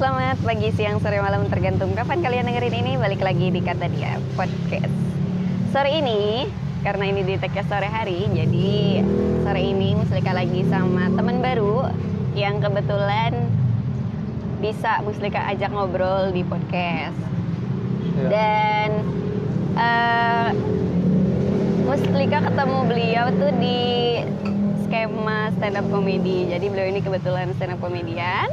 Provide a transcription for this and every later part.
selamat pagi, siang, sore, malam tergantung kapan kalian dengerin ini balik lagi di Kata Dia Podcast. Sore ini karena ini di tag sore hari, jadi sore ini Muslika lagi sama teman baru yang kebetulan bisa Muslika ajak ngobrol di podcast. Iya. Dan eh Muslika ketemu beliau tuh di skema stand up comedy. Jadi beliau ini kebetulan stand up komedian.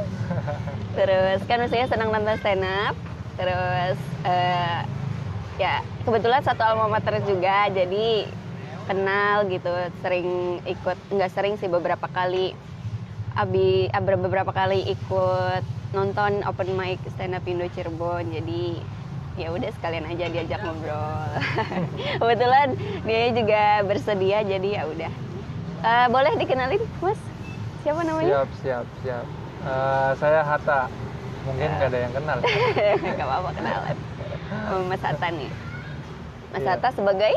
Terus kan saya senang nonton stand up. Terus eh, ya kebetulan satu alma mater juga. Jadi kenal gitu, sering ikut nggak sering sih beberapa kali abi abra- beberapa kali ikut nonton open mic stand up Indo Cirebon. Jadi ya udah sekalian aja diajak ngobrol. Kebetulan dia juga bersedia jadi ya udah. Eh, boleh dikenalin, Mas? Siapa namanya? Siap, siap, siap. Eh, saya Hatta. Mungkin Ya. nggak ada yang kenal. Gak apa-apa kenalan. Oh, Mas Hatta nih. Mas Iya. Hatta sebagai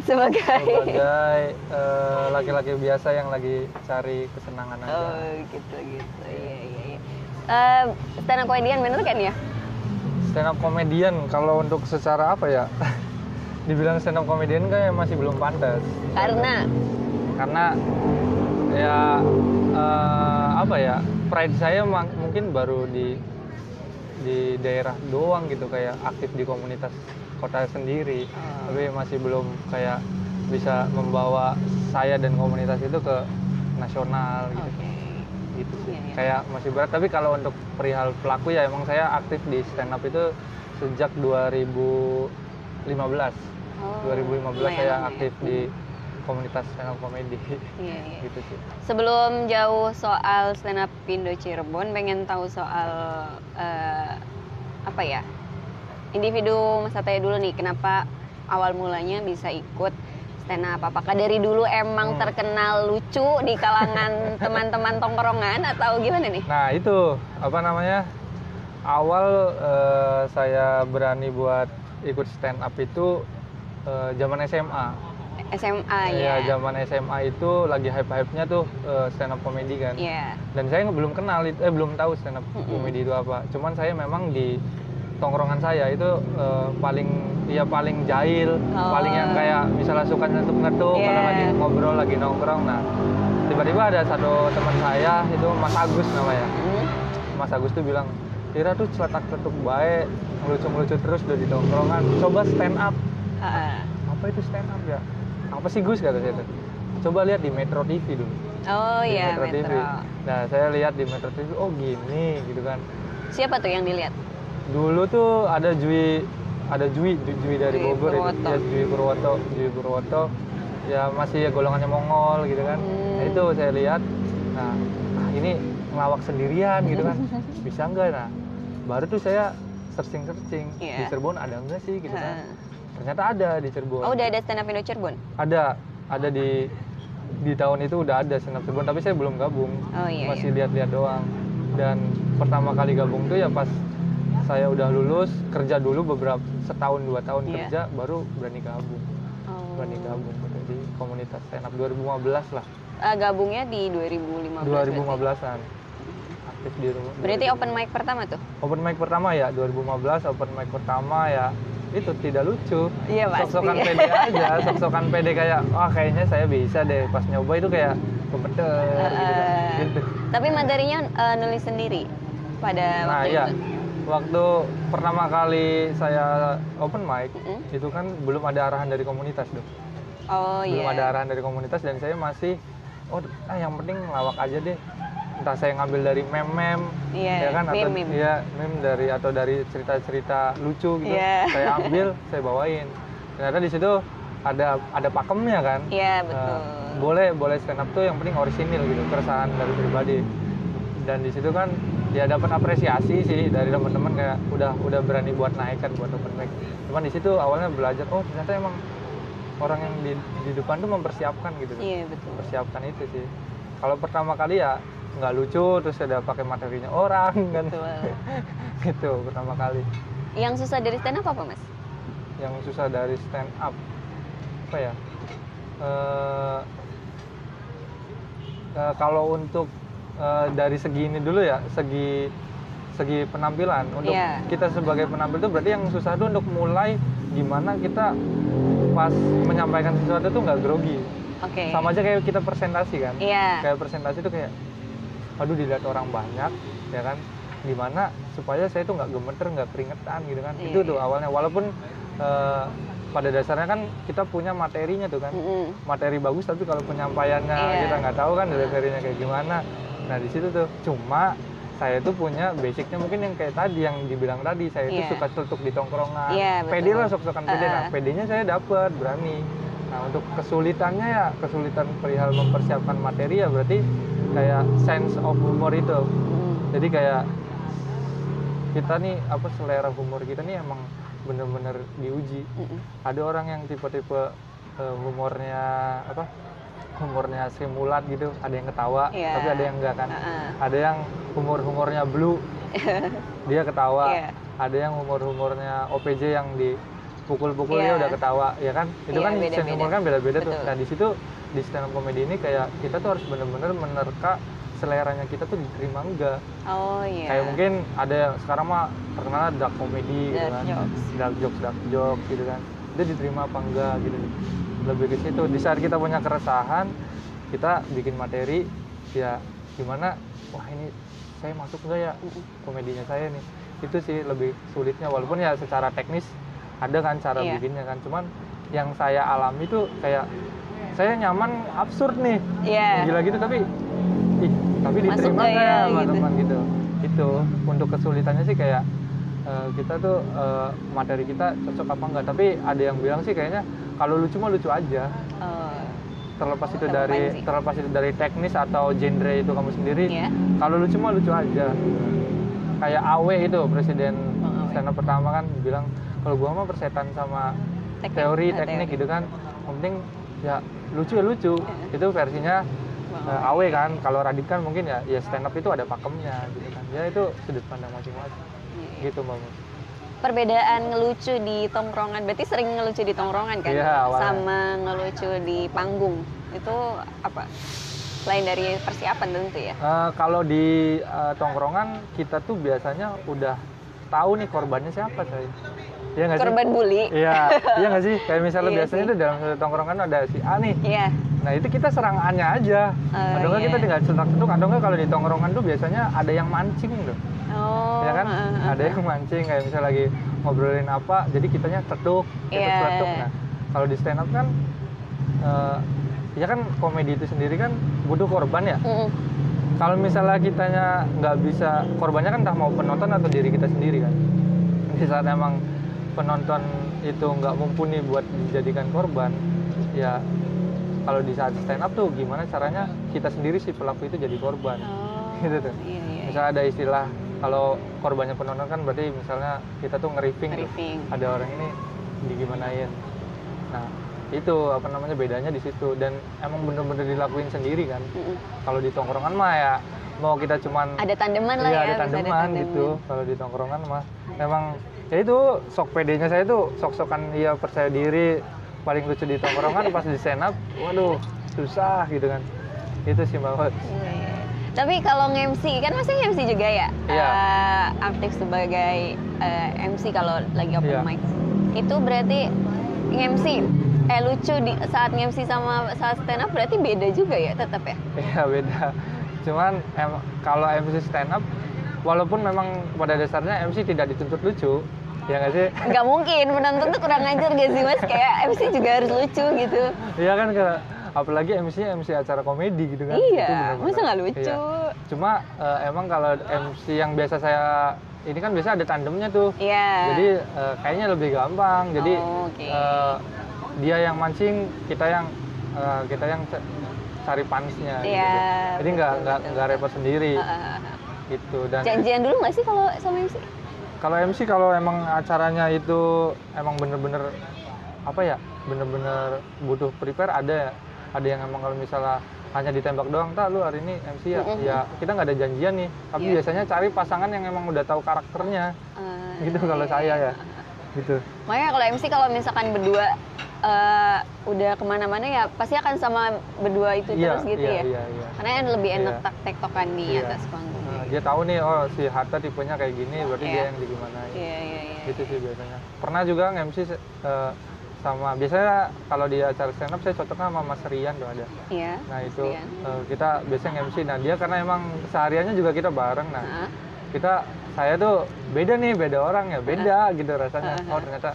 sebagai Sebagai eh, laki-laki biasa yang lagi cari kesenangan aja. Oh, gitu gitu. Iya, iya, iya. Eh, stand up comedian bener kan ya? Stand up comedian kalau untuk secara apa ya? Dibilang stand up comedian kayak masih belum pantas. Karena Karena ya eh, apa ya? Pride saya mungkin baru di di daerah doang gitu kayak aktif di komunitas kota sendiri. Oh. tapi masih belum kayak bisa membawa saya dan komunitas itu ke nasional gitu, gitu sih Iya, iya. kayak masih berat tapi kalau untuk perihal pelaku ya emang saya aktif di stand up itu sejak 2015 Oh, 2015 lumayan saya ya. aktif di komunitas stand up comedy Iya, iya. gitu sih Sebelum jauh soal stand up Indo Cirebon, pengen tahu soal eh, apa ya? Individu Mas Ataya dulu nih, kenapa awal mulanya bisa ikut stand up? Apakah dari dulu emang Hmm. terkenal lucu di kalangan teman-teman tongkrongan atau gimana nih? nah itu apa namanya awal eh, saya berani buat ikut stand up itu eh, zaman SMA SMA Iya, ya. zaman SMA itu lagi hype-hype-nya tuh eh, stand up comedy kan. Iya. Dan saya belum kenal eh belum tahu stand up Mm-mm. comedy itu apa. Cuman saya memang di tongkrongan saya itu eh, paling ya paling jahil, Oh. paling yang kayak misalnya suka ngetuk-ngetuk Iya. kalau lagi ngobrol, lagi nongkrong. Nah, tiba-tiba ada satu teman saya itu Mas Agus namanya. Hmm. Mas Agus tuh bilang, Kira tuh celetak-celetuk baik, ngelucu-ngelucu terus udah di tongkrongan. Coba stand up Ah. Apa itu stand up ya? Apa sih Gus kata saya coba lihat di Metro TV dulu. Oh di iya, Metro, TV Metro. nah saya lihat di Metro TV oh gini gitu kan. Siapa tuh yang dilihat? dulu tuh ada Jui ada Jui Ju- Jui dari Jui Bogor itu. Ya Jui Purwoto Jui Purwoto. Ya masih ya golongannya Mongol gitu kan. Hmm. nah itu saya lihat. Nah ah, ini ngelawak sendirian gitu kan. Bisa nggak nah? Baru tuh saya searching searching di Iya. Cirebon ada nggak sih gitu kan. Ternyata ada di Cirebon Oh udah ada stand up Indo Cirebon? ada ada di di tahun itu udah ada stand up Cirebon tapi saya belum gabung Oh iya. masih iya. lihat-lihat doang dan pertama kali gabung tuh ya pas saya udah lulus kerja dulu beberapa setahun dua tahun Iya. kerja baru berani gabung Oh. berani gabung di komunitas stand up 2015 lah Ah, gabungnya di 2015. berarti. 2015an aktif di rumah Berarti open mic pertama tuh? open mic pertama ya 2015 open mic pertama ya itu tidak lucu Iya pasti. sok-sokan pede aja sok-sokan pede kayak wah kayaknya saya bisa deh pas nyoba itu kayak kebeter gitu kan Eh, gitu Tapi materinya eh, nulis sendiri pada nah waktu iya itu. waktu pertama kali saya open mic Mm-mm. itu kan belum ada arahan dari komunitas dong Oh belum iya. ada arahan dari komunitas dan saya masih oh ah yang penting lawak aja deh entah saya ngambil dari mem-mem Iya, ya kan atau meme-meme. iya meme dari atau dari cerita-cerita lucu gitu Iya. saya ambil saya bawain ternyata di situ ada ada pakemnya kan Iya betul. Nah, boleh boleh stand up tuh yang penting orisinil gitu keresahan dari pribadi dan di situ kan ya dapat apresiasi sih dari teman-teman kayak udah udah berani buat naik kan buat open mic cuman di situ awalnya belajar oh ternyata emang orang yang di, di depan tuh mempersiapkan gitu Iya betul. mempersiapkan itu sih kalau pertama kali ya nggak lucu terus ada pakai materinya orang kan Betul. gitu pertama kali Yang susah dari stand up apa mas? yang susah dari stand up apa ya Eh, eh, kalau untuk eh, dari segi ini dulu ya segi segi penampilan untuk Iya. kita sebagai penampil itu berarti yang susah itu untuk mulai gimana kita pas menyampaikan sesuatu tuh nggak grogi Oke. sama aja kayak kita presentasi kan Iya. kayak presentasi itu kayak aduh dilihat orang banyak ya kan gimana supaya saya tuh nggak gemeter nggak keringetan gitu kan Iya, itu tuh iya. awalnya walaupun eh, pada dasarnya kan kita punya materinya tuh kan Mm-mm. materi bagus tapi kalau penyampaiannya Iya. kita nggak tahu kan materinya kayak gimana nah di situ tuh cuma saya tuh punya basicnya mungkin yang kayak tadi yang dibilang tadi saya itu Iya. suka celutuk di tongkrongan Iya, pede lah sok-sokan pede nah Uh-uh. pedenya saya dapat berani nah untuk kesulitannya ya kesulitan perihal mempersiapkan materi ya berarti kayak sense of humor itu Mm. jadi kayak kita nih apa selera humor kita nih emang bener-bener diuji Mm-mm. ada orang yang tipe-tipe eh, humornya apa humornya simulat gitu ada yang ketawa Iya. tapi ada yang enggak kan Uh-uh. ada yang humor-humornya blue dia ketawa Iya. ada yang humor-humornya OPJ yang dipukul-pukul Iya. dia udah ketawa ya kan? Itu Iya, kan sense beda-beda. humor kan beda-beda tuh. Nah di situ di stand up comedy ini kayak kita tuh harus bener-bener menerka seleranya kita tuh diterima enggak. Oh iya. kayak mungkin ada yang sekarang mah terkenal dark comedy gitu Dark kan. jokes. dark jokes dark jokes gitu kan. Itu diterima apa enggak gitu. Lebih ke situ. Di saat kita punya keresahan kita bikin materi ya gimana wah ini saya masuk enggak ya komedinya saya nih? Itu sih lebih sulitnya. Walaupun ya secara teknis ada kan cara Iya. bikinnya kan cuman yang saya alami tuh kayak saya nyaman absurd nih Iya. gila gitu tapi ih tapi diterima nggak ya, sama gitu. teman gitu itu untuk kesulitannya sih kayak eh, kita tuh eh, materi kita cocok apa enggak tapi ada yang bilang sih kayaknya kalau lucu mah lucu aja Oh. terlepas itu Terlepas dari sih. terlepas itu dari teknis atau genre itu kamu sendiri Iya. kalau lucu mah lucu aja kayak Awe itu presiden Awe. stand up pertama kan bilang kalau gua mah persetan sama Teknik. teori teknik teori. gitu kan yang penting ya lucu ya lucu Iya. itu versinya Bang eh, Awe. Kan kalau Radit kan mungkin ya ya stand up itu ada pakemnya gitu kan ya itu sudut pandang masing-masing Iya. gitu mbak. Perbedaan ngelucu di tongkrongan, berarti sering ngelucu di tongkrongan kan? Awalnya. Sama ngelucu di panggung. Itu apa? Selain dari persiapan tentu ya. Eh, kalau di eh, tongkrongan kita tuh biasanya udah tahu nih korbannya siapa saya Iya sih? Korban bully. Iya, iya nggak sih? Kayak misalnya Iya biasanya sih. tuh dalam satu tongkrongan ada si A nih. Iya. Nah itu kita serang A-nya aja. Oh, atau nggak iya. kita tinggal cetak-cetuk. Atau nggak kalau di tongkrongan tuh biasanya ada yang mancing tuh. Oh. ya kan? heeh, heeh. Ada yang mancing kayak misalnya lagi ngobrolin apa, jadi kitanya cetuk, cetuk, Iya. cetuk. Nah kalau di stand up kan, eh, ya kan komedi itu sendiri kan butuh korban ya. Mm-mm. Kalau misalnya kitanya nggak bisa, korbannya kan entah mau penonton atau diri kita sendiri kan. Di saat emang penonton itu nggak mumpuni buat dijadikan korban, ya kalau di saat stand up tuh gimana caranya kita sendiri si pelaku itu jadi korban. Oh. Gitu tuh. Iya, iya. Misalnya ada istilah kalau korbannya penonton kan berarti misalnya kita tuh. Briefing. ada orang ini digimanain. Nah itu apa namanya bedanya di situ dan emang bener-bener dilakuin sendiri kan. Mm-mm. Kalau di tongkrongan mah ya mau kita cuman Ada tandeman lah Iya, ya. ada bisa tandeman gitu. Kalau di tongkrongan mah memang ya itu sok pedenya saya tuh sok-sokan iya percaya diri paling lucu di tongkrongan pas di stand up, waduh susah gitu kan. Itu sih mbak. Hot. Iya, iya. Tapi kalau nge-MC kan masih nge-MC juga ya? Iya. Eh, aktif sebagai eh, MC kalau lagi open Iya. mic. Itu berarti nge-MC eh lucu di saat nge-MC sama saat stand up berarti beda juga ya tetap ya? Iya beda. Cuman em, kalau MC stand up, walaupun memang pada dasarnya MC tidak dituntut lucu, ya nggak sih? Nggak mungkin penonton tuh kurang ajar gak sih mas? Kayak MC juga harus lucu gitu. Iya kan ke- apalagi MC-nya MC acara komedi gitu kan. Iya, masa nggak lucu? Iya. Cuma eh, emang kalau MC yang biasa saya ini kan biasa ada tandemnya tuh. Iya. Jadi eh, kayaknya lebih gampang. Jadi Oh, oke. eh, dia yang mancing, kita yang eh, kita yang ca- cari pansnya. Iya, gitu. Jadi nggak nggak repot sendiri Ah, ah, ah. Gitu. Dan Janjian dulu nggak sih kalau sama MC? kalau MC kalau emang acaranya itu emang bener-bener apa ya bener-bener butuh prepare ada ya ada yang emang kalau misalnya hanya ditembak doang tak lu hari ini MC ya Mm-mm. ya kita nggak ada janjian nih tapi Iya. biasanya cari pasangan yang emang udah tahu karakternya Ah, gitu kalau iya, saya iya. ya gitu Makanya kalau MC kalau misalkan berdua eh, udah ke mana-mana ya pasti akan sama berdua itu iya terus gitu iya ya. iya iya Karena kan lebih enak Iya. tak tektokan di Iya. atas panggung. Nah, dia tahu nih oh si Hatta tipenya kayak gini berarti dia Iya. yang di gimana Iya, iya, iya. gitu sih biasanya pernah juga nge-MC se- eh, sama biasanya kalau di acara stand up saya cocoknya sama Mas Rian tuh ada Iya. nah itu Rian. eh, kita biasanya nge-MC nah dia karena emang sehariannya juga kita bareng nah Heeh. kita saya tuh beda nih beda orang ya beda gitu rasanya Uh-huh. oh ternyata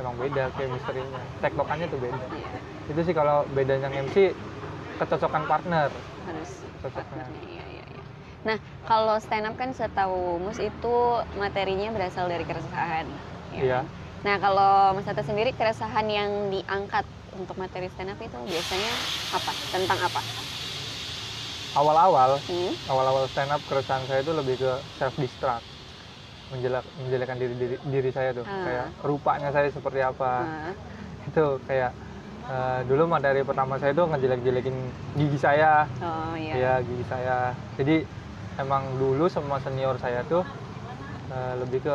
emang beda kayak misterinya tektokannya tuh beda Iya, itu sih kalau bedanya MC kecocokan partner harus Cocoknya. partnernya. Iya, iya, iya. Nah, kalau stand up kan setahu Mus itu materinya berasal dari keresahan. ya Iya. kan? Nah, kalau Mas Hatta sendiri keresahan yang diangkat untuk materi stand up itu biasanya apa? Tentang apa? awal-awal Hmm? awal-awal stand up keresahan saya itu lebih ke self destruct menjelek menjelekan diri, diri diri saya tuh Ah. kayak rupanya saya seperti apa Nah, itu kayak eh, dulu materi pertama saya itu ngejelek-jelekin gigi saya oh iya. ya gigi saya jadi emang dulu semua senior saya tuh eh, lebih ke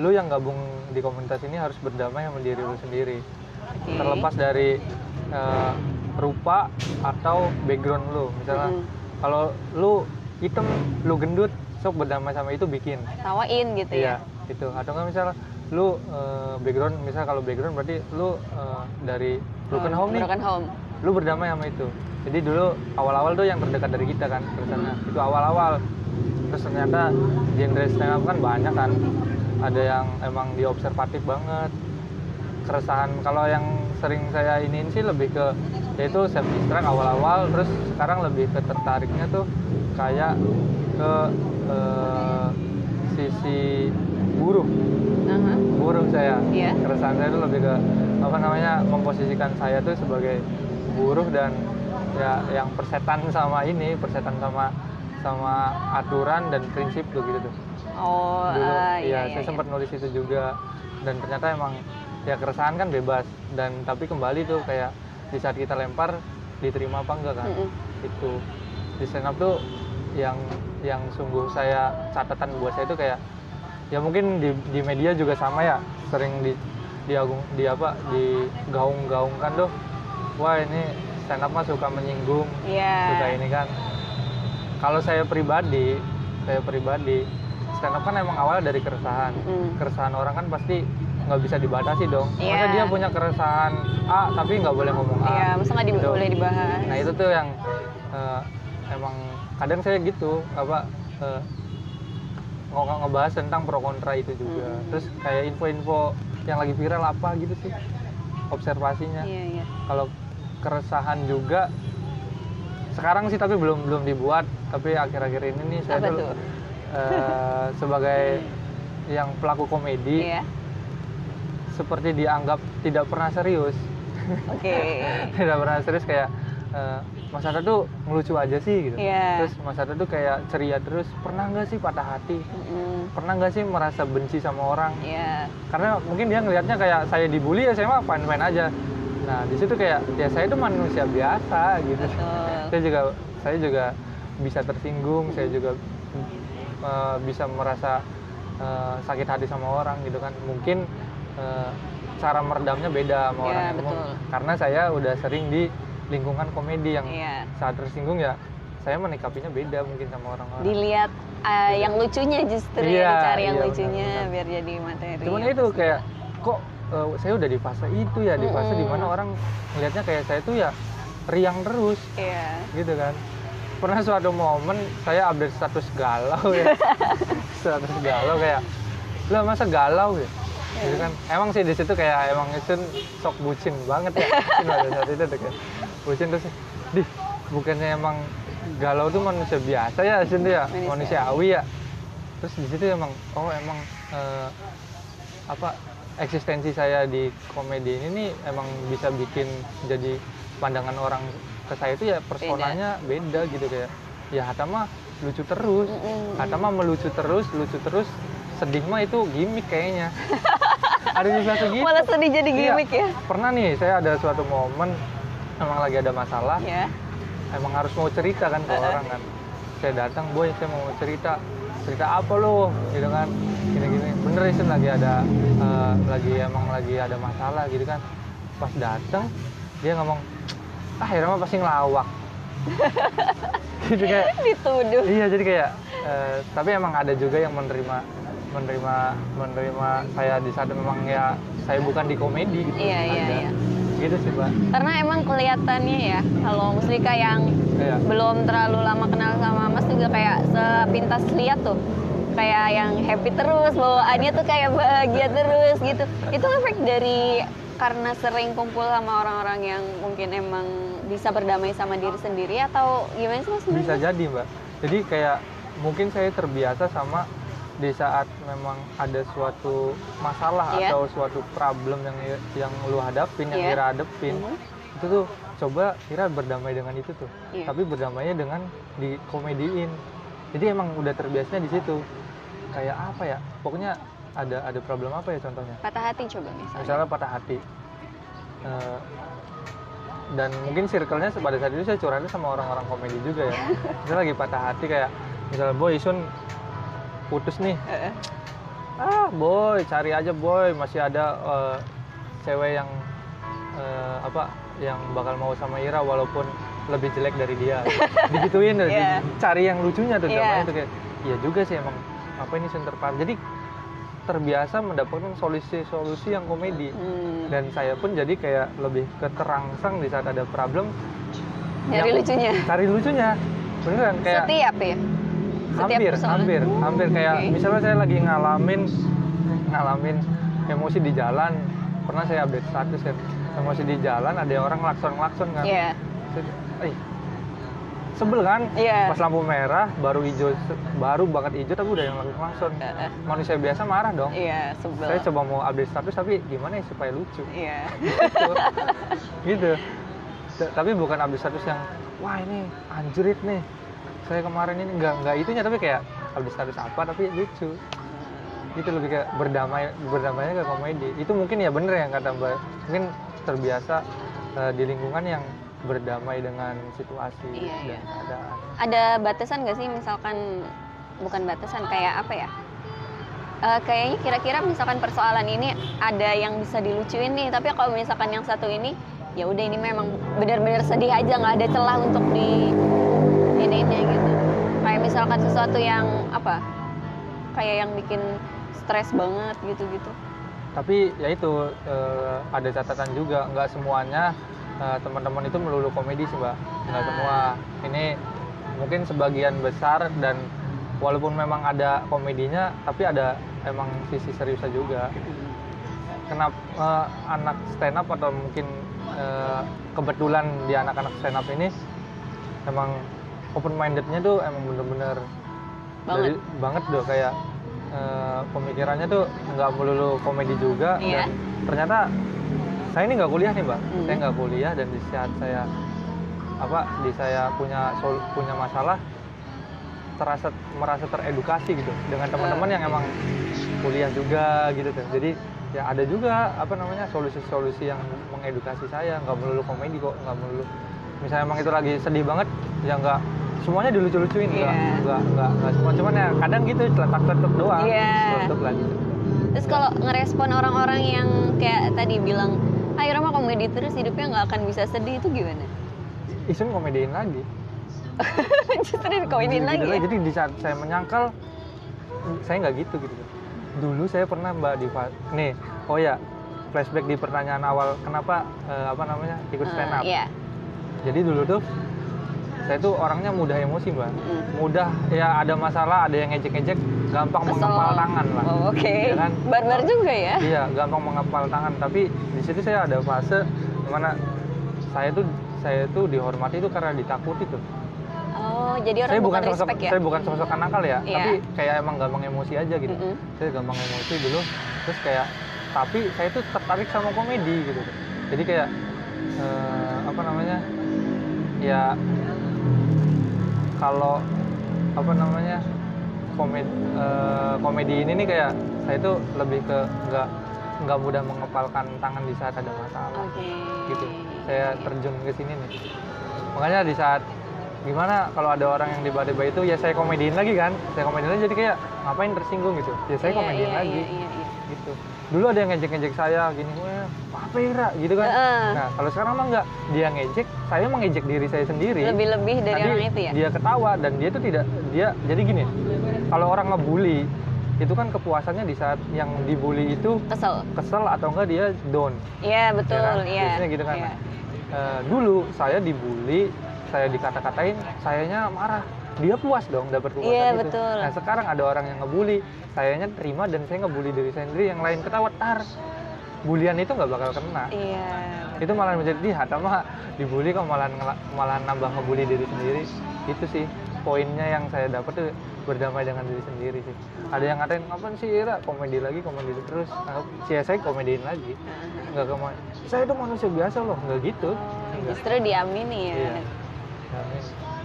lu yang gabung di komunitas ini harus berdamai sama diri lu sendiri Oke. terlepas dari eh, rupa atau background lu misalnya Mm-mm. kalau lu hitam lu gendut sok berdamai sama itu bikin. Tawain gitu iya ya. itu atau enggak misalnya lu eh, background misal kalau background berarti lu eh, dari broken Oh, home nih. Broken home. lu berdamai sama itu. Jadi dulu awal-awal tuh yang terdekat dari kita kan keresahannya itu awal-awal. Terus ternyata genre stand up kan banyak kan. Ada yang emang diobservatif banget. Keresahan kalau yang sering saya iniin sih lebih ke yaitu self distract awal-awal. Terus sekarang lebih ke tertariknya tuh kayak ke eh, sisi buruh Aha. buruh saya. Iya. keresahan saya itu lebih ke apa namanya memposisikan saya tuh sebagai buruh dan ya yang persetan sama ini persetan sama sama aturan dan prinsip tuh gitu tuh. Oh, dulu ah, ya iya, saya iya, sempat nulis itu juga. Dan ternyata emang ya keresahan kan bebas. Dan tapi kembali tuh kayak di saat kita lempar diterima apa enggak kan? Mm-mm. itu di stand up tuh yang yang sungguh saya catatan buat saya itu kayak ya mungkin di, di media juga sama ya sering di diagung di apa di gaung-gaungkan tuh wah ini stand up mah suka menyinggung Iya. suka ini kan kalau saya pribadi saya pribadi stand up kan emang awalnya dari keresahan Mm. keresahan orang kan pasti nggak bisa dibatasi dong masa Iya. dia punya keresahan A tapi nggak boleh ngomong A Iya, masa nggak di- Gitu. boleh dibahas? nah itu tuh yang eh, emang kadang saya gitu apa eh, nge- ngebahas tentang pro kontra itu juga Hmm. terus kayak info-info yang lagi viral apa gitu sih observasinya Iya, iya. kalau keresahan juga sekarang sih tapi belum belum dibuat tapi akhir-akhir ini nih saya Apa tuh tuh? eh, sebagai yang pelaku komedi Iya. seperti dianggap tidak pernah serius Oke. tidak pernah serius kayak eh, Mas Hatta tuh ngelucu aja sih gitu Iya. terus Mas Hatta tuh kayak ceria terus pernah nggak sih patah hati Mm-mm. pernah nggak sih merasa benci sama orang Iya. karena mungkin dia ngelihatnya kayak saya dibully ya saya mah fine-fine aja nah di situ kayak ya saya itu manusia biasa gitu Betul. saya juga saya juga bisa tersinggung saya juga eh, bisa merasa eh, sakit hati sama orang gitu kan mungkin eh, cara meredamnya beda sama Iya, orang umum betul. karena saya udah sering di lingkungan komedi yang Iya. saat tersinggung ya saya menikapinya beda mungkin sama orang-orang Dilihat uh, yang lucunya justru Iya, ya dicari yang iya, lucunya benar-benar. biar jadi materi. cuman itu pas. kayak kok eh, saya udah di fase itu ya di fase Mm-mm. di mana orang ngelihatnya kayak saya tuh ya riang terus Iya. gitu kan pernah suatu momen saya update status galau ya status galau kayak lah masa galau ya gitu kan emang sih di situ kayak emang itu sok bucin banget ya. Pada saat itu tuh kayak bucin terus di bukannya emang galau tuh manusia biasa ya di situ ya? Manusiawi. manusiawi ya? Terus di situ emang oh emang eh, apa eksistensi saya di komedi ini nih emang bisa bikin jadi pandangan orang ke saya itu ya personanya beda, gitu kayak ya Hatta mah lucu terus. Hatta mah melucu terus lucu terus sedih mah itu gimmick kayaknya ada di fase gitu Malah sedih jadi Iya. gimmick ya. pernah nih saya ada suatu momen emang lagi ada masalah Ya. emang harus mau cerita kan ke Uh-uh. orang kan saya datang boy saya mau cerita cerita apa lo gitu kan gini gini bener sih lagi ada eh, lagi emang lagi ada masalah gitu kan pas datang dia ngomong ah Ira mah pasti ngelawak gitu kayak Dituduh. iya jadi kayak eh, tapi emang ada juga yang menerima menerima menerima saya di saat memang ya saya bukan di komedi gitu Iya, iya, Ada. iya. gitu sih mbak Karena emang kelihatannya ya, kalau Muslika yang Iya. belum terlalu lama kenal sama Mas juga kayak sepintas lihat tuh kayak yang happy terus bawaannya tuh kayak bahagia terus gitu itu efek dari karena sering kumpul sama orang-orang yang mungkin emang bisa berdamai sama diri sendiri atau gimana sih mas bisa jadi mbak jadi kayak mungkin saya terbiasa sama di saat memang ada suatu masalah Iya. atau suatu problem yang yang lu hadapin yang Iya. Ira hadapin Mhm. itu tuh coba Ira berdamai dengan itu tuh Iya. tapi berdamainya dengan dikomediin jadi emang udah terbiasanya di situ kayak apa ya pokoknya ada ada problem apa ya contohnya patah hati coba misalnya misalnya patah hati Eh, dan mungkin circle-nya pada saat itu saya curhatnya sama orang-orang komedi juga ya misalnya lagi patah hati kayak misalnya boy Sun putus nih. Heeh. ah boy cari aja boy. Masih ada eh, cewek yang eh, apa yang bakal mau sama Ira walaupun lebih jelek dari dia. Digituin tuh, Iya. cari yang lucunya tuh dramanya tuh kayak iya juga sih emang. Apa ini center part? Jadi terbiasa mendapatkan solusi-solusi yang komedi. Hmm. dan saya pun jadi kayak lebih keterangsang di saat ada problem. Nyari yang- lucunya. cari lucunya. Beneran kayak setiap ya setiap hampir persoalan. hampir hampir kayak oke. misalnya saya lagi ngalamin ngalamin emosi di jalan pernah saya update status kan emosi di jalan ada orang ngelakson kan Iya. Saya- eh, sebel kan Iya. pas lampu merah baru hijau baru banget hijau tapi udah yang langsung ngelakson Heeh. manusia biasa marah dong Iya, sebel. saya coba mau update status tapi gimana ya supaya lucu Iya. gitu, gitu. T- tapi bukan update status yang wah ini anjrit nih saya kemarin ini nggak nggak itunya tapi kayak update status apa tapi lucu itu lebih kayak berdamai berdamainya ke komedi itu mungkin ya bener yang kata mbak mungkin terbiasa eh, di lingkungan yang berdamai dengan situasi Iya, dan iya. keadaan Ada batasan gak sih misalkan bukan batasan kayak apa ya? Eh, kayaknya kira-kira misalkan persoalan ini ada yang bisa dilucuin nih, tapi kalau misalkan yang satu ini ya udah ini memang benar-benar sedih aja nggak ada celah untuk di ininya gitu. Kayak misalkan sesuatu yang apa? Kayak yang bikin stres banget gitu-gitu. tapi ya itu eh, ada catatan juga nggak semuanya eh, teman-teman itu melulu komedi sih mbak nggak Ah. semua ini mungkin sebagian besar dan walaupun memang ada komedinya tapi ada emang sisi seriusnya juga kenapa eh, anak stand up atau mungkin kebetulan di anak-anak stand up ini emang open mindednya tuh emang bener-bener Banget. dari- banget tuh kayak eh, pemikirannya tuh nggak melulu komedi juga Iya. dan ternyata saya ini nggak kuliah nih mbak Hmm. saya nggak kuliah dan di saat saya apa di saya punya sol- punya masalah terasa merasa teredukasi gitu dengan teman-teman yang emang kuliah juga gitu kan jadi ya ada juga apa namanya solusi-solusi yang mengedukasi saya nggak melulu komedi kok nggak melulu misalnya emang itu lagi sedih banget ya nggak semuanya dilucu-lucuin Iya. nggak nggak nggak semua cuman ya kadang gitu celetak-celetuk doang Iya. celetuk lagi Terus kalau ngerespon orang-orang yang kayak tadi bilang, ayo mah komedi terus hidupnya nggak akan bisa sedih itu gimana? isun komediin lagi Justru Gitu lagi. lah. ya? jadi di saat saya menyangkal saya nggak gitu gitu dulu saya pernah mbak di fa- nih oh ya flashback di pertanyaan awal kenapa eh, apa namanya ikut Eh, stand up Iya. Jadi dulu tuh saya tuh orangnya mudah emosi mbak Mm. mudah ya ada masalah ada yang ngejek-ngejek gampang Kesel. mengepal tangan lah Oh, Oke. Ya kan? Barbar juga ya. iya gampang mengepal tangan tapi di situ saya ada fase di mana saya tuh saya tuh dihormati itu karena ditakuti tuh Oh, jadi orang saya bukan, bukan sosok respect ya? saya bukan sosok nakal ya Iya. tapi kayak emang gampang emosi aja gitu Mm-mm. saya gampang emosi dulu terus kayak tapi saya tuh tertarik sama komedi gitu jadi kayak eh, apa namanya ya kalau apa namanya komedi komedi ini nih kayak saya tuh lebih ke nggak nggak mudah mengepalkan tangan di saat ada masalah. Oke. gitu. Saya terjun ke sini nih. Makanya di saat gimana kalau ada orang yang tiba-tiba itu ya saya komediin lagi kan. Saya komediin lagi jadi kayak ngapain tersinggung gitu? Ya saya Iya, komediin iya, lagi. iya, iya, iya. gitu dulu ada yang ngejek-ngejek saya gini wah apa Ira gitu kan. Heeh. nah kalau sekarang mah enggak dia ngejek saya mengejek diri saya sendiri. Lebih-lebih dari Tadi orang itu ya? dia ketawa dan dia itu tidak dia jadi gini kalau orang ngebully itu kan kepuasannya di saat yang dibully itu kesel. kesel atau enggak dia down. Iya betul ya kan? iya. Biasanya gitu kan. Iya. Nah, eh, dulu saya dibully saya dikata-katain sayanya marah dia puas dong dapat kepuasan Iya, itu betul. nah sekarang ada orang yang ngebully. Sayanya terima dan saya ngebully diri saya sendiri yang lain ketawa tar bulian itu nggak bakal kena. Iya itu malah menjadi di hata mah dibully kok malah malah nambah ngebully diri sendiri. Itu sih poinnya yang saya dapat tuh berdamai dengan diri sendiri sih. Ada yang ngatain ngapain sih Ira? Komedi lagi komedi terus. Nah, saya komediin lagi. Nggak ke mana saya itu manusia biasa loh. Nggak gitu. Oh, Nggak. justru diamini ya. Iya.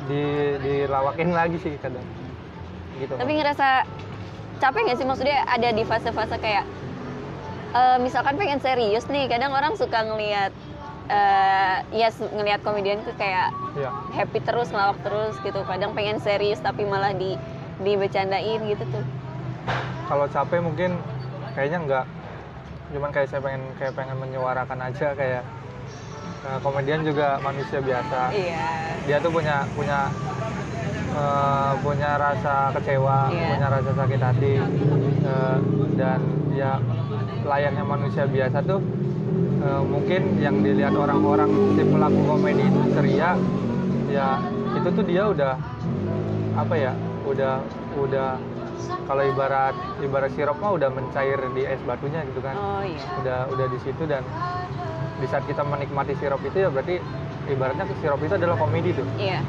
Di dilawakin lagi sih kadang. Gitu. Tapi ngerasa capek nggak sih? Maksudnya ada di fase-fase kayak eh, misalkan pengen serius nih kadang orang suka ngelihat eh ya su- ngelihat komedian tuh kayak ya happy terus ngelawak terus gitu. Kadang pengen serius tapi malah di dibecandain gitu tuh. Kalau capek mungkin kayaknya nggak. Cuman kayak saya pengen kayak pengen menyuarakan aja kayak eh, komedian juga manusia biasa. Iya. Dia tuh punya punya eh, punya rasa kecewa, Iya. punya rasa sakit hati, eh, dan ya layaknya manusia biasa tuh eh, mungkin yang dilihat orang-orang si pelaku komedi itu ceria, ya itu tuh dia udah apa ya, udah udah kalau ibarat ibarat sirup mah udah mencair di es batunya gitu kan. Oh iya. Udah udah di situ dan di saat kita menikmati sirup itu ya berarti ibaratnya sirup itu adalah komedi tuh. Iya.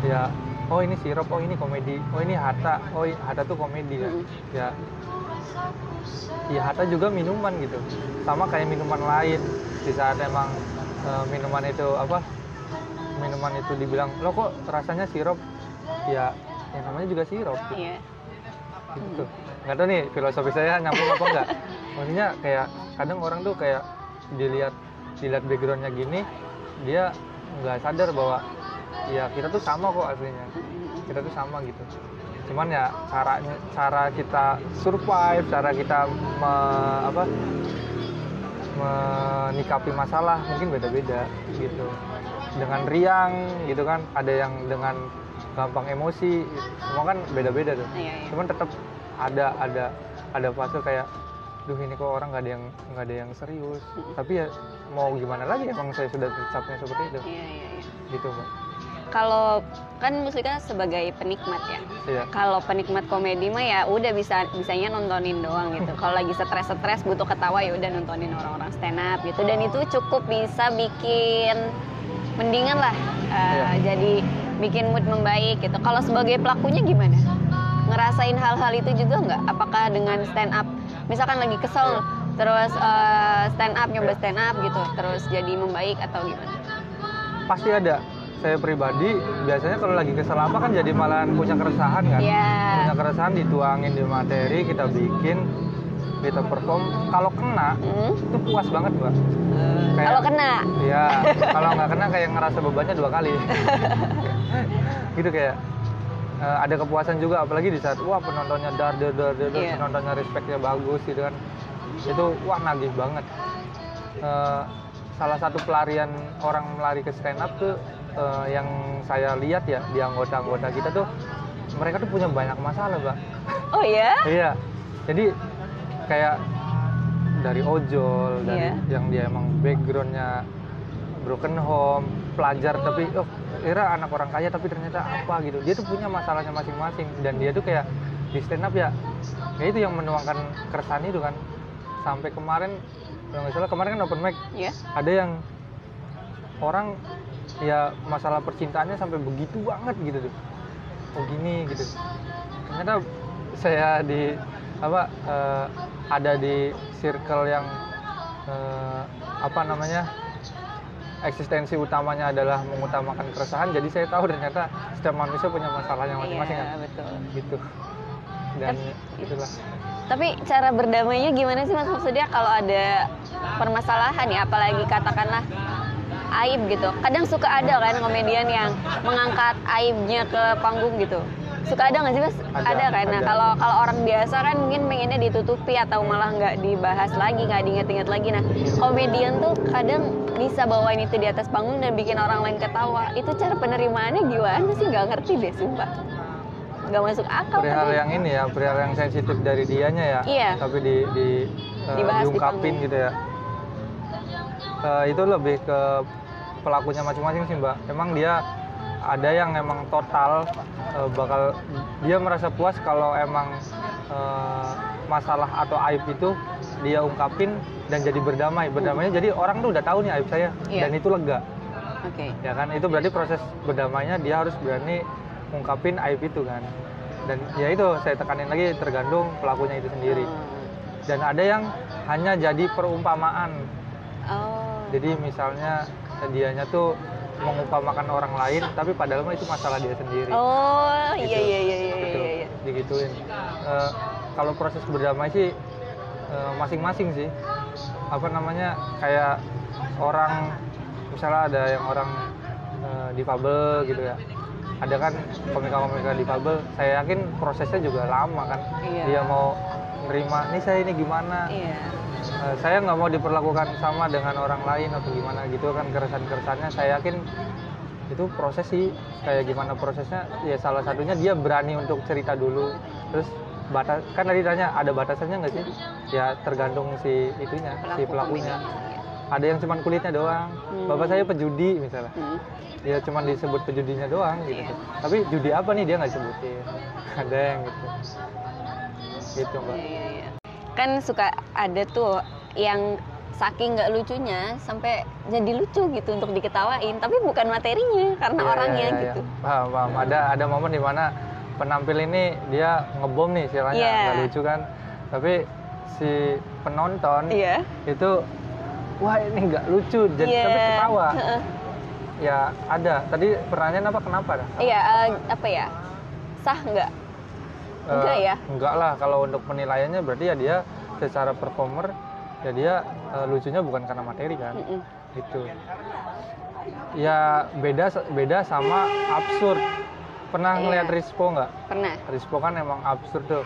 Ya oh ini sirup oh ini komedi oh ini hata oh hata tuh komedi ya. Mm. ya. Ya hata juga minuman gitu. Sama kayak minuman lain di saat emang eh, minuman itu apa minuman itu dibilang lo kok rasanya sirup? Ya yang namanya juga sirup. Iya. Gitu. Nggak tahu nih filosofi saya nyambung apa enggak maksudnya kayak kadang orang tuh kayak dilihat dilihat backgroundnya gini dia nggak sadar bahwa ya kita tuh sama kok aslinya. Kita tuh sama gitu. Cuman ya caranya cara kita survive cara kita me- apa menikapi masalah mungkin beda-beda gitu. Dengan riang gitu kan ada yang dengan gampang emosi semua kan beda-beda tuh. Iya iya. Cuman tetap ada ada ada fase kayak duh ini kok orang nggak ada yang nggak ada yang serius tapi ya mau gimana lagi emang saya sudah tercapnya seperti itu iya iya iya. gitu mbak kalau kan Muslika sebagai penikmat ya iya kalau penikmat komedi mah ya udah bisa bisanya nontonin doang gitu. Kalau lagi stres-stres butuh ketawa ya udah nontonin orang-orang stand up gitu. Dan itu cukup bisa bikin mendingan lah. eh, Iya. Jadi bikin mood membaik gitu. Kalau sebagai pelakunya gimana? Ngerasain hal-hal itu juga nggak? Apakah dengan stand up, misalkan lagi kesel, Iya. terus eh, stand up nyoba stand up gitu, terus jadi membaik atau gimana? pasti ada saya pribadi biasanya kalau lagi kesel apa kan jadi malahan punya keresahan kan Iya. punya keresahan dituangin di materi kita bikin kita perform kalau kena Hmm? itu puas banget mbak Kayak- Kalau kena, Iya, kalau nggak kena kayak ngerasa bebannya dua kali. gitu kayak eh, ada kepuasan juga, apalagi di saat wah penontonnya dar dar dar dar, Iya. penontonnya respectnya bagus gitu kan. Itu wah nagih banget. Eh, salah satu pelarian orang melari ke stand up tuh eh, yang saya lihat ya di anggota-anggota kita tuh mereka tuh punya banyak masalah, Mbak. oh ya? Iya. Jadi kayak dari ojol, dari Iya. yang dia emang backgroundnya broken home, pelajar tapi oh Ira anak orang kaya tapi ternyata apa gitu. Dia tuh punya masalahnya masing-masing dan dia tuh kayak di stand up ya, ya itu yang menuangkan keresahan itu kan. Sampai kemarin kalau nggak salah kemarin kan open mic Iya. ada yang orang ya masalah percintaannya sampai begitu banget gitu tuh oh gini gitu ternyata saya di apa eh, ada di circle yang eh, apa namanya eksistensi utamanya adalah mengutamakan keresahan jadi saya tahu ternyata setiap manusia punya masalahnya masing-masing Iya, kan betul. gitu dan Tapi- itulah Tapi cara berdamainya gimana sih mas maksudnya kalau ada permasalahan ya apalagi katakanlah aib gitu. Kadang suka ada kan komedian yang mengangkat aibnya ke panggung gitu. Suka ada nggak sih mas? Ada, kan. Nah ada. kalau kalau orang biasa kan mungkin pengennya ditutupi atau malah nggak dibahas lagi, nggak diinget-inget lagi. Nah komedian tuh kadang bisa bawain itu di atas panggung dan bikin orang lain ketawa. Itu cara penerimaannya gimana sih? Nggak ngerti deh sumpah. Nggak masuk akal. perihal kadang. yang ini ya perihal yang sensitif dari dianya ya Iya. tapi di, di eh, Dibahas di diungkapin panggung. gitu ya Eh, itu lebih ke pelakunya masing-masing sih mbak emang dia ada yang emang total eh, bakal dia merasa puas kalau emang eh, masalah atau aib itu dia ungkapin dan jadi berdamai berdamainya jadi orang tuh udah tahu nih aib saya Iya. dan itu lega Oke. ya kan itu berarti proses berdamainya dia harus berani ngungkapin aib itu kan dan ya itu saya tekanin lagi tergantung pelakunya itu sendiri dan ada yang hanya jadi perumpamaan Oh. jadi misalnya dianya tuh mengumpamakan orang lain tapi padahal itu masalah dia sendiri Oh, Gitu. iya iya iya iya Gitu, iya. iya. digituin Eh, kalau proses berdamai sih masing-masing sih. Apa namanya kayak orang misalnya ada yang orang eh, difabel gitu ya. Ada kan komika-komika difabel saya yakin prosesnya juga lama kan. Iya. dia mau nerima nih saya ini gimana? Iya. Eh, saya nggak mau diperlakukan sama dengan orang lain atau gimana gitu kan keresahan-keresahannya. Saya yakin itu proses sih kayak gimana prosesnya. Ya salah satunya dia berani untuk cerita dulu. Terus batas kan tadi tanya ada batasannya nggak sih ya tergantung si itunya si pelakunya ada yang cuman kulitnya doang Hmm. bapak saya pejudi misalnya Hmm. ya cuman disebut pejudinya doang gitu Iya. tapi judi apa nih dia nggak sebutin ada yang gitu gitu mbak Iya, iya, iya. Kan suka ada tuh yang saking nggak lucunya sampai jadi lucu gitu untuk diketawain, tapi bukan materinya karena Iya, orangnya iya, iya. gitu. Paham, paham. Ada ada momen di mana penampil ini dia ngebom nih istilahnya Iya. nggak lucu kan, tapi si penonton Iya. itu wah ini nggak lucu jadi Iya. tapi ketawa. Heeh. Ya ada. Tadi pertanyaan apa kenapa dah? Iya, eh, apa ya? Sah nggak? Eh, Enggak ya? Enggak lah kalau untuk penilaiannya berarti ya dia secara performer ya dia eh, lucunya bukan karena materi kan. Mm-mm. gitu ya beda beda sama absurd pernah Iya. ngeliat Rispo nggak Pernah. Rispo kan emang absurd tuh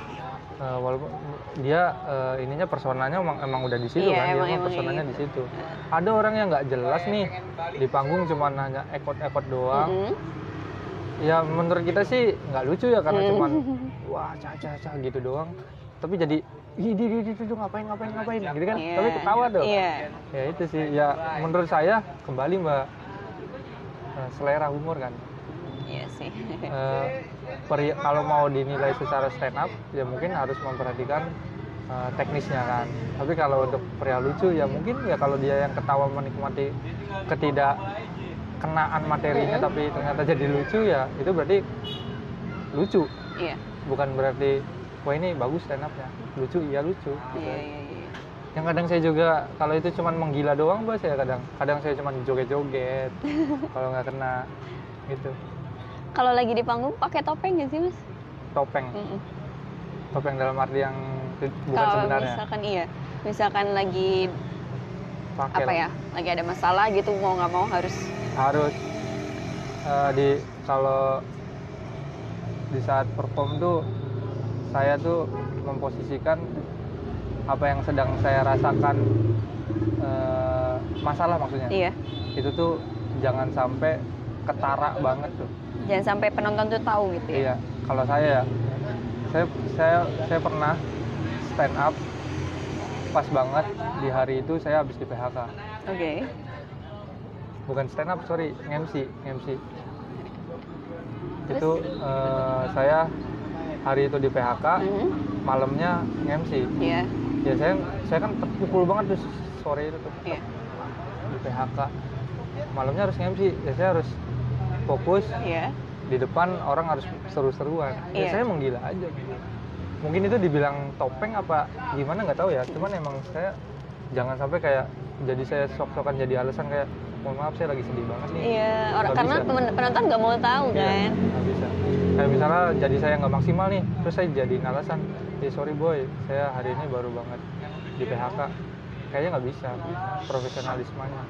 Eh, walaupun dia eh, ininya personanya emang, emang udah di situ Iya, kan dia emang- emang emang personanya iya. di situ ada orang yang nggak jelas nih di panggung cuma hanya ekot-ekot doang Mm-mm. ya menurut kita sih nggak lucu ya karena Mm. cuman wah caca caca gitu doang tapi jadi ih di di di ngapain ngapain ngapain gitu kan Iya. tapi ketawa tuh Iya. ya itu sih ya menurut saya kembali mbak eh, selera humor kan Iya sih. Eh, peri- kalau mau dinilai secara stand up ya mungkin harus memperhatikan eh, teknisnya kan tapi kalau untuk pria lucu ya mungkin ya kalau dia yang ketawa menikmati ketidak kenaan materinya tapi ternyata jadi lucu ya itu berarti lucu Iya. bukan berarti wah ini bagus stand upnya lucu iya lucu gitu. Iya, iya, iya. yang kadang saya juga kalau itu cuman menggila doang mbak saya kadang kadang saya cuman joget-joget kalau nggak kena gitu Kalau lagi di panggung pakai topeng nggak sih mas? topeng Mm-mm. topeng dalam arti yang bukan Kalau sebenarnya misalkan iya, misalkan lagi pakai apa ya, lagi ada masalah gitu mau nggak mau harus harus eh, di kalau di saat perform tuh saya tuh memposisikan apa yang sedang saya rasakan eh, masalah maksudnya iya. itu tuh jangan sampai ketara banget tuh Jangan sampai penonton tuh tahu gitu ya. Iya, kalau saya ya, saya saya saya pernah stand up pas banget di hari itu saya habis di PHK. Oke. Bukan stand up, sorry, MC, MC. Terus? Itu eh, saya hari itu di PHK, Mhm. malamnya MC. Iya. Ya saya saya kan terpukul banget tuh sore itu tuh Iya. di PHK. Malamnya harus MC, ya saya harus fokus Iya. di depan orang harus seru-seruan. Ya Iya. saya menggila aja. Mungkin itu dibilang topeng apa gimana nggak tahu ya. Cuman emang saya jangan sampai kayak jadi saya sok-sokan jadi alasan kayak mohon maaf saya lagi sedih banget nih. Iya, orang karena bisa. penonton nggak mau tahu Iya, kan. nggak bisa. Kayak misalnya jadi saya nggak maksimal nih, terus saya jadiin alasan, ya sorry boy, saya hari ini baru banget di PHK. kayaknya nggak bisa profesionalismenya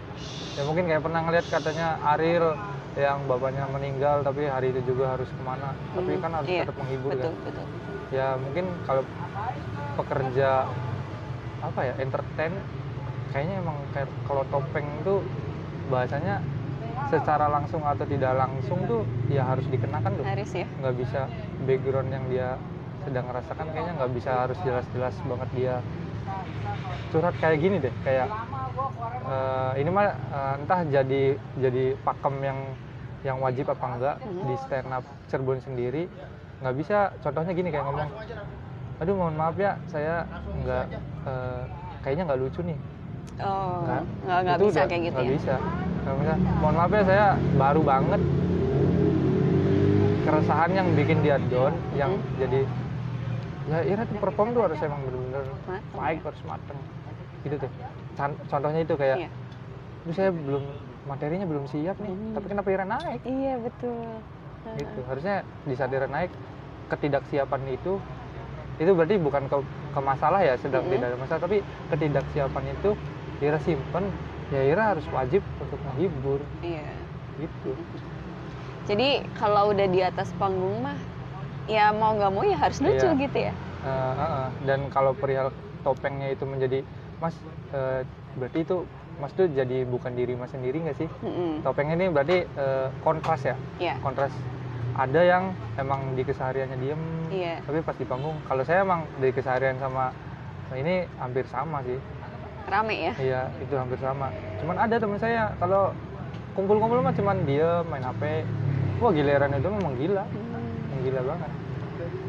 ya mungkin kayak pernah ngeliat katanya Ariel yang bapaknya meninggal tapi hari itu juga harus ke mana. Tapi Hmm, kan harus iya, tetap menghibur betul kan? betul ya mungkin kalau pekerja apa ya entertain kayaknya emang kayak kalau topeng itu bahasanya secara langsung atau tidak langsung tuh ya harus dikenakan tuh. Haris ya. Nggak bisa background yang dia sedang rasakan kayaknya nggak bisa harus jelas-jelas banget dia curhat kayak gini deh kayak eh, ini mah eh, entah jadi jadi pakem yang yang wajib apa enggak di stand up Cirebon sendiri. Nggak bisa. Contohnya gini kayak ngomong aduh mohon maaf ya saya nggak eh, kayaknya nggak lucu nih. Oh Nggak. nggak nggak bisa udah kayak gitu nggak ya? bisa. Nggak bisa. mohon maaf ya saya baru banget. Keresahan yang bikin dia down yang Hmm. jadi ya Ira tuh perform tuh harus emang bener-bener baik harus mateng gitu tuh contohnya itu kayak Iya. "Duh, saya belum materinya belum siap nih Hmm. tapi kenapa Ira naik iya betul gitu harusnya di saat Ira naik ketidaksiapan itu itu berarti bukan ke, ke masalah ya sedang Mm-mm. tidak ada masalah tapi ketidaksiapan itu Ira simpen ya Ira harus wajib untuk menghibur iya gitu jadi kalau udah di atas panggung mah ya mau nggak mau ya harus lucu Iya. gitu ya Eh, eh, eh. dan kalau perihal topengnya itu menjadi mas eh, berarti itu mas tuh jadi bukan diri mas sendiri nggak sih? Mm-mm. topengnya ini berarti eh, kontras ya? Iya. kontras. Ada yang emang di kesehariannya diem Iya. tapi pas di panggung kalau saya emang dari keseharian sama ini hampir sama sih. Rame ya? Iya itu hampir sama. Cuman ada teman saya kalau kumpul-kumpul mah cuman dia main HP wah giliran itu memang gila. Hmm. menggila banget.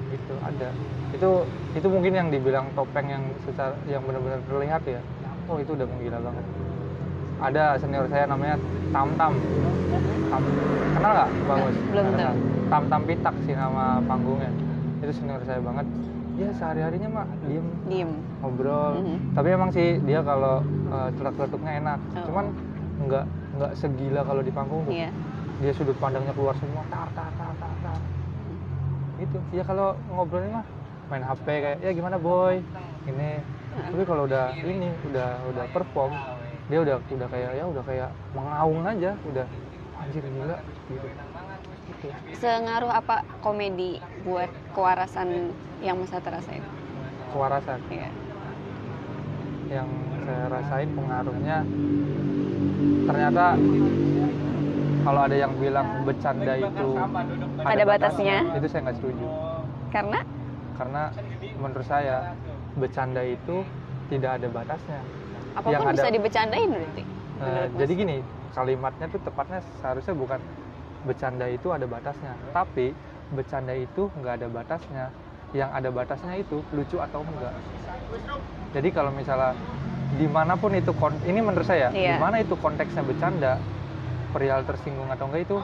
Itu ada itu itu mungkin yang dibilang topeng yang secara yang benar-benar terlihat ya? Oh itu udah menggila banget. Ada senior saya namanya Tam Tam Tam kenal nggak bagus belum tahu. Tam Tam Pitak sih nama panggungnya. Itu senior saya banget. Ya sehari harinya mah diem. Diem. Ngobrol. Mhm. tapi emang sih dia kalau uh, cetak-cetuknya enak. Oh. cuman nggak nggak segila kalau di panggung tuh. Iya. Dia sudut pandangnya keluar semua tar tar tar tar tar. Gitu. Ya kalau ngobrolnya mah main HP kayak ya gimana boy? Ini. Tapi kalau udah ini udah udah perform dia udah udah kayak ya udah kayak mengaung aja udah anjir gila gitu. Sengaruh apa komedi buat kewarasan yang masa terasain kewarasan? Iya. Yang saya rasain pengaruhnya ternyata kalau ada yang bilang bercanda itu Ada batasnya. itu saya nggak setuju. Karena karena menurut saya bercanda itu tidak ada batasnya apa pun Yang bisa dibecandain berarti Mas. jadi gini kalimatnya tuh tepatnya seharusnya bukan bercanda itu ada batasnya tapi bercanda itu nggak ada batasnya yang ada batasnya itu lucu atau enggak jadi kalau misalnya di mana pun itu ini menurut saya Iya. di mana itu konteksnya bercanda perihal tersinggung atau enggak itu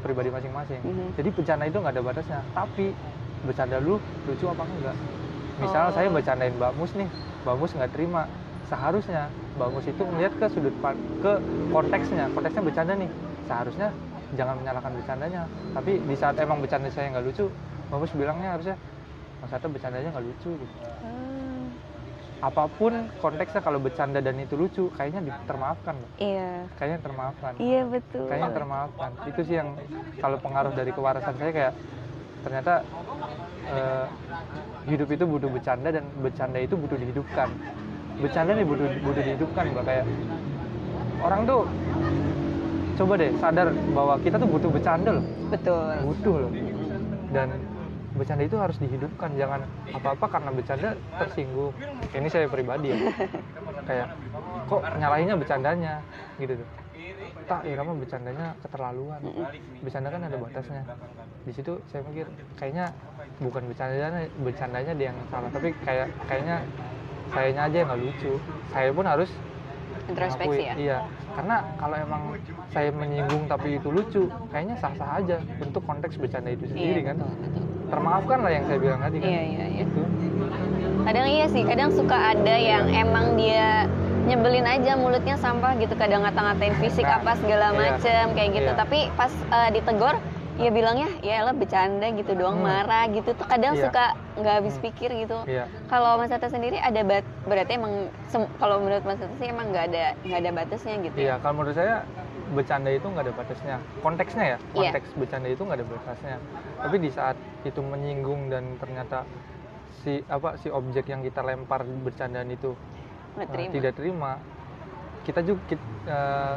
pribadi masing-masing Mhm. jadi bercanda itu nggak ada batasnya tapi bercanda lu lucu apa enggak? Misalnya Oh. saya bercandain Mbak Mus nih Mbak Mus nggak terima. Seharusnya Mbak Mus itu melihat ke sudut ke konteksnya konteksnya bercanda nih. Seharusnya jangan menyalahkan bercandanya. Tapi di saat emang bercanda saya nggak lucu Mbak Mus bilangnya harusnya Mas bercandanya nggak lucu gitu. Hmm, apa pun konteksnya kalau bercanda dan itu lucu kayaknya termaafkan iya. Kayaknya termaafkan. Iya betul. Kayaknya termaafkan. Itu sih yang kalau pengaruh dari kewarasan saya kayak ternyata eh, hidup itu butuh bercanda dan bercanda itu butuh dihidupkan. Bercanda nih butuh butuh dihidupkan mbak. Kayak orang tuh coba deh sadar bahwa kita tuh butuh bercanda loh. Betul. Butuh loh. Dan bercanda itu harus dihidupkan. Jangan apa-apa karena bercanda tersinggung. Ini saya pribadi ya. Kayak kok nyalahinnya bercandanya? Gitu tuh tak Irama bercandanya keterlaluan. Bercanda kan ada batasnya. Di situ saya mikir kayaknya bukan bercandanya bercandanya dia yang salah tapi kayak kayaknya sayanya aja yang nggak lucu. Saya pun harus introspeksi ya? iya. Karena kalau emang saya menyinggung tapi itu lucu kayaknya sah-sah aja untuk konteks bercanda itu sendiri iya kan? betul betul. Termaafkan lah yang saya bilang tadi kan? Iya iya iya. Itu. kadang iya sih kadang suka ada yang emang dia nyebelin aja mulutnya sampah gitu kadang ngata-ngatain fisik Nah, apa segala iya. macem kayak gitu Iya. tapi pas eh, ditegor ya bilangnya ya lah bercanda gitu doang Hmm. marah gitu tuh kadang Iya. suka nggak habis Hmm. pikir gitu Iya. kalau Mas Atta sendiri ada bat berarti emang kalau menurut Mas Atta sih emang nggak ada nggak ada batasnya gitu Iya, ya kalau menurut saya bercanda itu nggak ada batasnya. Konteksnya ya, Iya. konteks bercanda itu nggak ada batasnya. Tapi di saat itu menyinggung dan ternyata si apa si objek yang kita lempar bercandaan itu nggak eh, terima tidak terima, kita juga eh,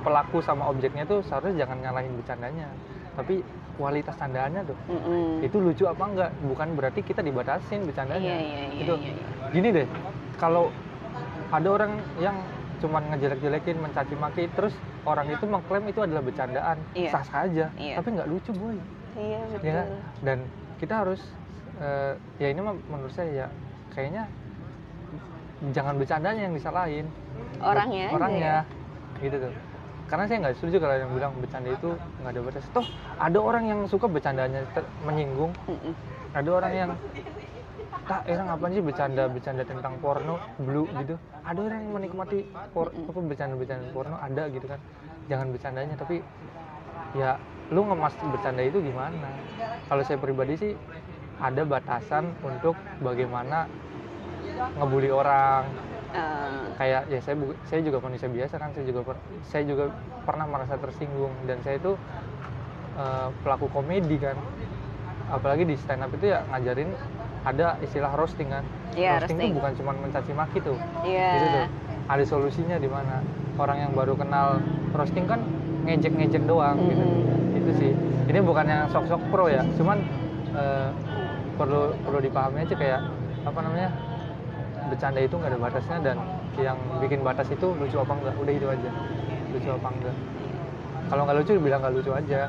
pelaku sama objeknya tuh seharusnya jangan nyalahin bercandanya, tapi kualitas candaannya tuh Mm-mm. itu lucu apa enggak? Bukan berarti kita dibatasin bercandanya. iya iya iya itu iya, iya. gini deh kalau ada orang yang cuman ngejelek-jelekin mencaci maki terus orang itu mengklaim itu adalah bercandaan Iya. sah sah aja Iya. tapi nggak lucu boy iya betul ya dan kita harus eh, ya ini mah menurut saya ya kayaknya jangan bercandanya yang disalahin. Orangnya aja orangnya. ya. gitu tuh. Karena saya nggak setuju kalau yang bilang bercanda itu nggak ada batas. Toh ada orang yang suka bercandanya menyinggung. Mm-mm. ada orang yang tak orang apa sih bercanda bercanda tentang porno blue gitu. Ada orang yang menikmati por, apa bercanda bercanda porno ada gitu kan. Jangan bercandanya tapi ya lu ngemas bercanda itu gimana? Kalau saya pribadi sih ada batasan untuk bagaimana ngebully orang. Eh, kayak ya saya bu- saya juga manusia biasa kan saya juga per- saya juga pernah merasa tersinggung. Dan saya itu eh, pelaku komedi kan. Apalagi di stand up itu ya ngajarin ada istilah roasting kan. Iya, roasting, roasting. itu bukan cuma mencaci maki tuh. Iya. Gitu tuh. Ada solusinya di mana? Orang yang baru kenal roasting kan ngejek ngejek doang gitu. Mm-mm. itu sih. Ini bukan yang sok sok pro ya. Cuman eh, perlu perlu dipahami aja kayak apa namanya bercanda itu nggak ada batasnya dan yang bikin batas itu lucu apa enggak udah itu aja. Lucu apa enggak kalau nggak lucu bilang nggak lucu aja.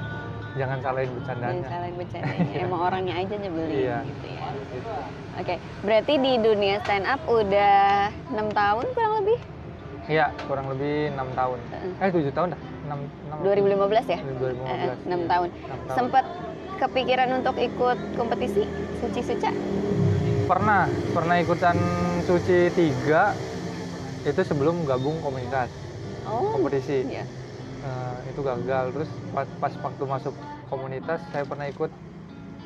Jangan salahin dan bercandanya salah bercandanya. Emang orangnya aja nyebelin Iya. gitu ya. Gitu. oke berarti di dunia stand up udah enam tahun kurang lebih? Iya kurang lebih enam tahun. Eh tujuh tahun dah. Enam enam. 2015 ya? 2015 Eh, enam iya. tahun. Enam tahun. sempat kepikiran untuk ikut kompetisi? Suci suca pernah pernah ikutan suci tiga itu sebelum gabung komunitas oh kompetisi. iya. Eh, itu gagal. Terus pas, pas waktu masuk komunitas saya pernah ikut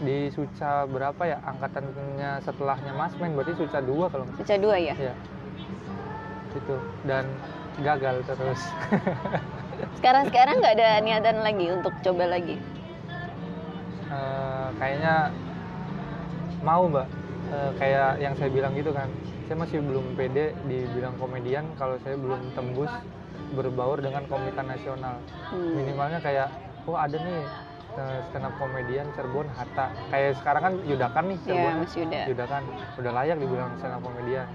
di Suca berapa ya angkatannya setelahnya Mas Men berarti Suca 2 kalau nggak suca dua ya? Ya itu dan gagal terus. Sekarang sekarang nggak ada niatan lagi untuk coba lagi? Eh, kayaknya mau mbak Eh, kayak yang saya bilang gitu kan saya masih belum pede dibilang komedian kalau saya belum tembus berbaur dengan komitan nasional. Hmm. minimalnya kayak oh ada nih eh, stand up komedian Cirebon Hatta. Kayak sekarang kan Yudakan nih ya Cirebon Mas Yuda. Yudakan. Udah layak dibilang stand up komedian.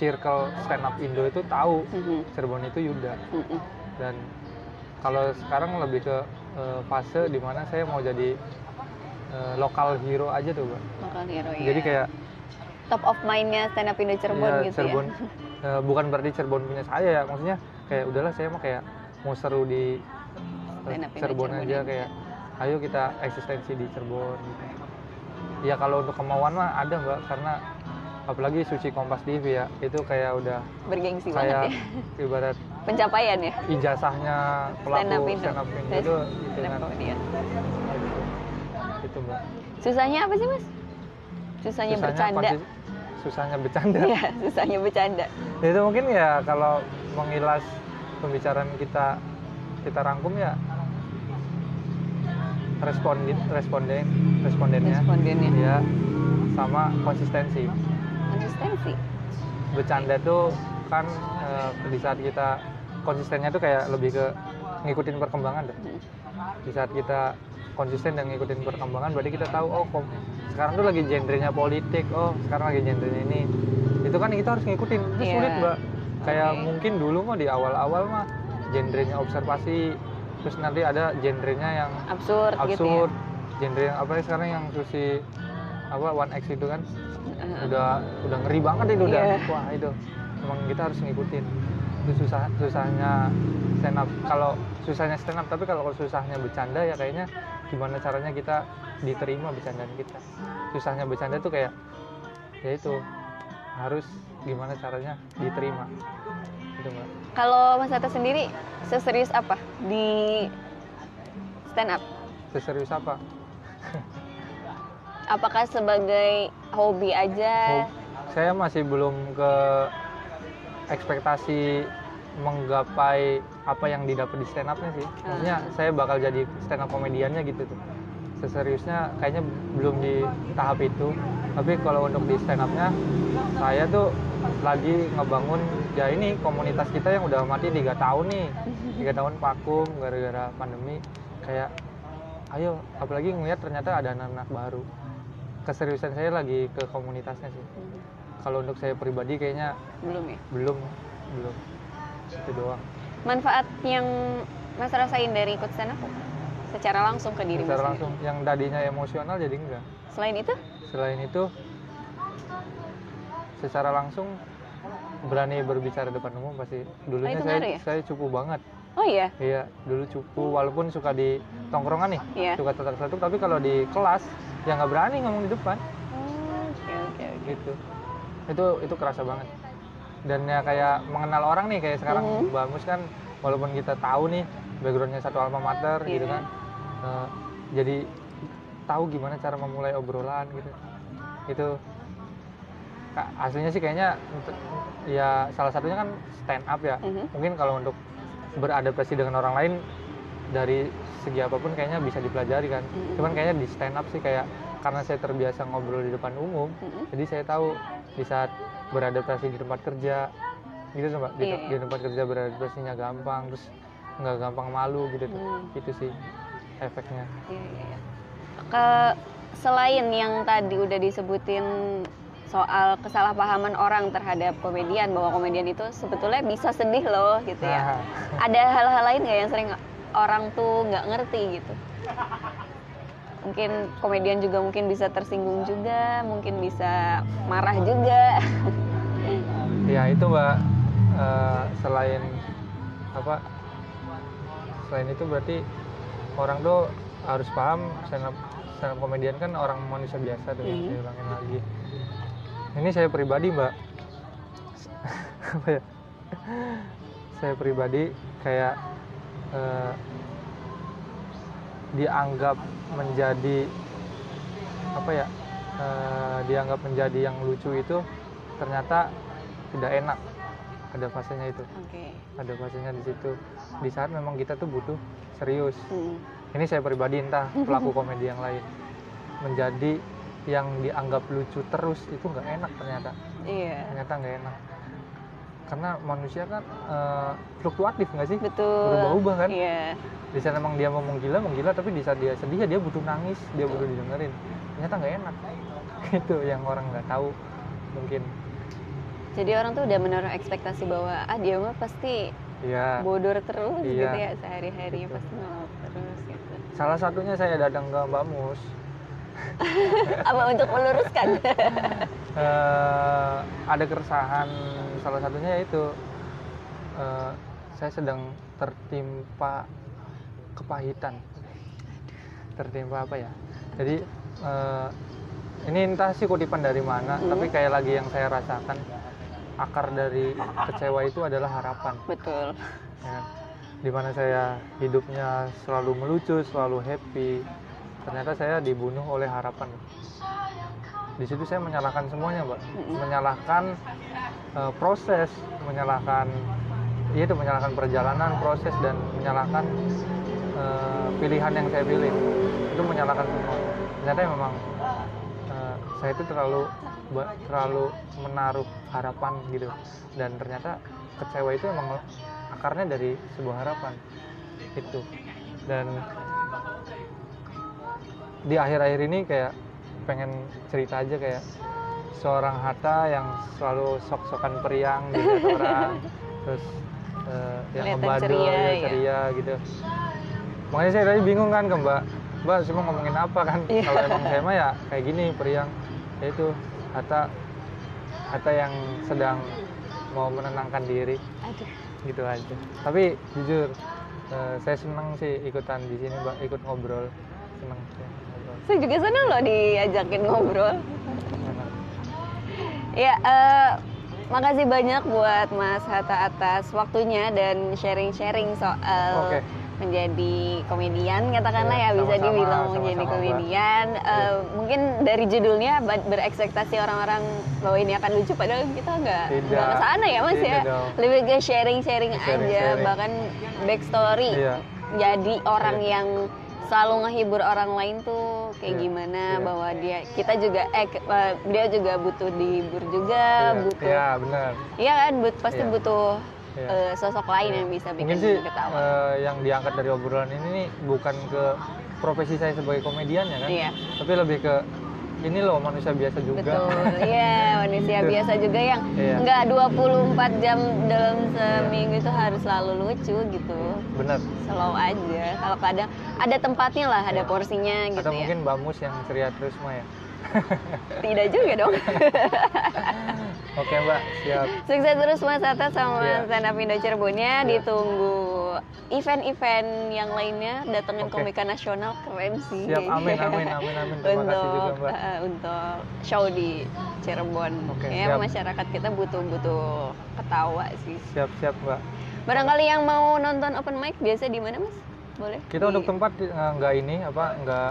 Circle stand up Indo itu tahu Mhm, Cirebon itu Yuda. Mhm. dan kalau sekarang lebih ke eh, fase di mana saya mau jadi eh, lokal hero aja tuh mbak lokal hero ya jadi kayak top of mindnya stand up Indo Cirebon ya, gitu Cirebon. Ya eh, bukan berarti Cirebon punya saya ya. Maksudnya kayak udahlah saya mah kayak mau seru di eh, Stand up Indo Cirebon Cirebon aja aja. kayak ayo kita eksistensi di Cirebon. Gitu. ya kalau untuk kemauan mah ada mbak. Karena apalagi Suci Kompas TV ya itu kayak udah bergengsi banget kayak ya. ibarat pencapaian ya. ijazahnya stand up pelaku stand up Indo Stand- itu stand dengan up comedian. Itu mbak. Susahnya apa sih mas? Susahnya, bercanda. susahnya bercanda? Iya, susahnya bercanda. Ya, itu mungkin ya kalau mengilas pembicaraan kita kita rangkum ya responden responden respondennya. Respondennya. Ya sama konsistensi. Konsistensi. Bercanda tuh kan eh, di saat kita konsistennya tuh kayak lebih ke ngikutin perkembangan deh. Hmm. di saat kita konsisten dan ngikutin perkembangan berarti kita tahu oh kom- sekarang tuh lagi genrenya politik oh sekarang lagi genrenya ini itu kan kita harus ngikutin itu Iya. sulit mbak kayak Oke. mungkin dulu mah di awal-awal mah genrenya observasi terus nanti ada genrenya yang absurd, gitu ya absurd genre yang apa ya sekarang yang susi apa one x itu kan Heeh. udah udah ngeri banget itu udah Iya. wah itu emang kita harus ngikutin itu susah susahnya stand up. Kalau susahnya stand up tapi kalau susahnya bercanda ya kayaknya gimana caranya kita diterima bercandaan kita. Susahnya bercanda tuh kayak ya itu harus gimana caranya diterima. Itu mbak. Kalau mas Atta sendiri seserius apa di stand up? Seserius apa? Apakah sebagai hobi aja? Saya masih belum ke ekspektasi menggapai apa yang didapat di stand upnya sih. Maksudnya saya bakal jadi stand up komediannya gitu tuh. Seseriusnya kayaknya belum di tahap itu. Tapi kalau untuk di stand upnya saya tuh lagi ngebangun ya ini komunitas kita yang udah mati tiga tahun nih. Tiga tahun vakum gara-gara pandemi. Kayak ayo apalagi ngeliat ternyata ada anak-anak baru. Keseriusan saya lagi ke komunitasnya sih kalau untuk saya pribadi kayaknya Belum ya. belum belum itu doang Manfaat yang Mas rasain dari ikut stand up secara langsung ke diri secara sendiri? langsung yang tadinya emosional jadi enggak Selain itu? selain itu secara langsung berani berbicara depan umum pasti dulunya itu saya ya? saya cukup banget Oh iya. iya dulu cukup walaupun suka di tongkrongan nih Iya. suka tetap satu tapi kalau di kelas ya nggak berani ngomong di depan Oh, Oke oke oke. gitu itu itu kerasa banget dan ya kayak mengenal orang nih kayak sekarang Mhm. Mbak Mus kan walaupun kita tahu nih backgroundnya satu alma mater gitu Iya. kan eh, jadi tahu gimana cara memulai obrolan gitu itu aslinya sih kayaknya ya salah satunya kan stand up ya Mhm. mungkin kalau untuk beradaptasi dengan orang lain dari segi apa pun kayaknya bisa dipelajari kan Mhm. cuman kayaknya di stand up sih kayak karena saya terbiasa ngobrol di depan umum Mhm. jadi saya tahu di saat beradaptasi di tempat kerja gitu tuh mbak di, iya. di tempat kerja beradaptasinya gampang terus nggak gampang malu gitu tuh Hmm. itu sih efeknya Iya, iya, iya. Ke selain yang tadi udah disebutin soal kesalahpahaman orang terhadap komedian bahwa komedian itu sebetulnya bisa sedih loh gitu ya. Nah, Ada hal-hal lain nggak yang sering orang tuh nggak ngerti gitu? Mungkin komedian juga mungkin bisa tersinggung juga, mungkin bisa marah juga. ya itu mbak Eh, selain apa selain itu berarti orang tuh harus paham stand up stand up komedian kan orang manusia biasa tuh Hmm. saya ulangin lagi ini saya pribadi mbak apa ya saya pribadi kayak eh, dianggap menjadi apa ya eh, dianggap menjadi yang lucu itu ternyata tidak enak ada fasenya itu Oke. ada fasenya di situ di saat memang kita tuh butuh serius Hmm. ini saya pribadi entah pelaku komedi yang lain menjadi yang dianggap lucu terus itu nggak enak ternyata Iya. ternyata nggak enak karena manusia kan eh, fluktuatif nggak sih Betul. Berubah-ubah kan? Iya. Di saat emang dia mau menggila menggila tapi di saat dia sedih ya dia butuh nangis dia butuh didengerin ternyata nggak enak itu yang orang nggak tahu mungkin Jadi orang tuh udah menaruh ekspektasi bahwa ah dia mah pasti ya bodor terus Iya. gitu ya sehari-hari Gitu. pasti nolak terus gitu. salah satunya saya datang ke Mbak Mus Apa untuk meluruskan? eh, ada keresahan salah satunya yaitu eh, saya sedang tertimpa kepahitan. Tertimpa apa ya? Jadi eh, ini entah sih kutipan dari mana Hmm. tapi kayak lagi yang saya rasakan akar dari kecewa itu adalah harapan. Betul. ya di mana saya hidupnya selalu melucu selalu happy ternyata saya dibunuh oleh harapan. Di situ saya menyalahkan semuanya mbak. Menyalahkan eh, proses menyalahkan ya itu menyalahkan perjalanan proses dan menyalahkan eh, pilihan yang saya pilih. Itu menyalahkan semua. Ternyata memang eh, saya itu terlalu terlalu menaruh harapan gitu. Dan ternyata kecewa itu emang akarnya dari sebuah harapan. Itu. Dan di akhir-akhir ini kayak pengen cerita aja kayak seorang Hatta yang selalu sok-sokan periang di orang terus eh, yang ngebadol ceria, ya, ya. ceria gitu. Makanya saya tadi bingung kan ke Mbak. Mbak semua ngomongin apa kan? Iya. kalau emang saya mah ya kayak gini periang. Ya itu Hatta. Hatta yang sedang mau menenangkan diri. Aduh. gitu aja. Tapi jujur eh, saya senang sih ikutan di sini mbak. Ikut ngobrol. Senang sih ngobrol. Saya juga senang loh diajakin ngobrol. Ya, eh, makasih banyak buat Mas Hatta atas waktunya dan sharing-sharing soal Oke. menjadi komedian katakanlah Iya, ya bisa sama-sama, dibilang sama-sama, menjadi komedian Eh, Iya. mungkin dari judulnya berekspektasi orang-orang bahwa ini akan lucu padahal kita nggak ke sana ya mas Tidak ya dong. lebih ke sharing-sharing aja Sharing-sharing. bahkan backstory Iya. jadi orang Iya. yang selalu ngehibur orang lain tuh kayak Iya, gimana iya. bahwa dia kita juga eh eh, dia juga butuh dihibur juga Iya, butuh Iya, benar. iya kan but- pasti Iya. butuh Iya. eh, sosok lain Iya. yang bisa bikin Mungkin sih ketawa eh, yang diangkat dari obrolan ini nih bukan ke profesi saya sebagai komedian ya kan, Iya. tapi lebih ke ini loh manusia biasa juga. Betul, iya manusia Gitu. biasa juga yang Iya. nggak 24 jam dalam seminggu itu harus selalu lucu gitu. Benar. Slow aja. Kalau kadang ada tempatnya lah, ada Iya. porsinya gitu Atau ya. mungkin Bamus yang ceria terus mah ya. Tidak juga dong. Oke Mbak, siap. Sukses terus Mas Atta sama Iya. stand up Indo Cirebonnya. Iya. Ditunggu event-event yang lainnya. Datengin Oke. komika nasional keren sih. Siap, amin, amin, amin, amin. Terima untuk kasih juga Mbak. eh, untuk show di Cirebon. Oke, ya siap. masyarakat kita butuh-butuh ketawa sih. Siap, siap Mbak. Barangkali yang mau nonton open mic biasa di mana Mas? Boleh? Kita Di- untuk tempat eh, nggak ini apa nggak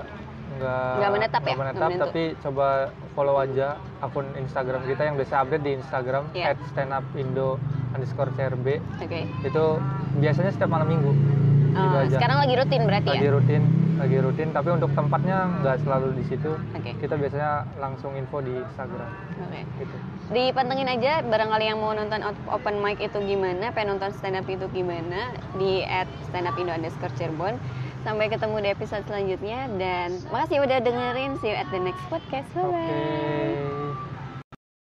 nggak Nggak menetap nggak ya? menetap, tapi coba follow aja akun Instagram kita yang biasa update di Instagram Iya. @standupindo underscore crb Oke. itu biasanya setiap malam minggu Oh, Gitu aja. sekarang lagi rutin berarti lagi ya? rutin lagi rutin tapi untuk tempatnya nggak selalu di situ Oke. kita biasanya langsung info di Instagram Oke. gitu Dipantengin aja barangkali yang mau nonton op- open mic itu gimana, pengen nonton stand up itu gimana di @standupindo underscore Cirebon. Sampai ketemu di episode selanjutnya dan makasih udah dengerin. See you at the next podcast. Bye bye. oke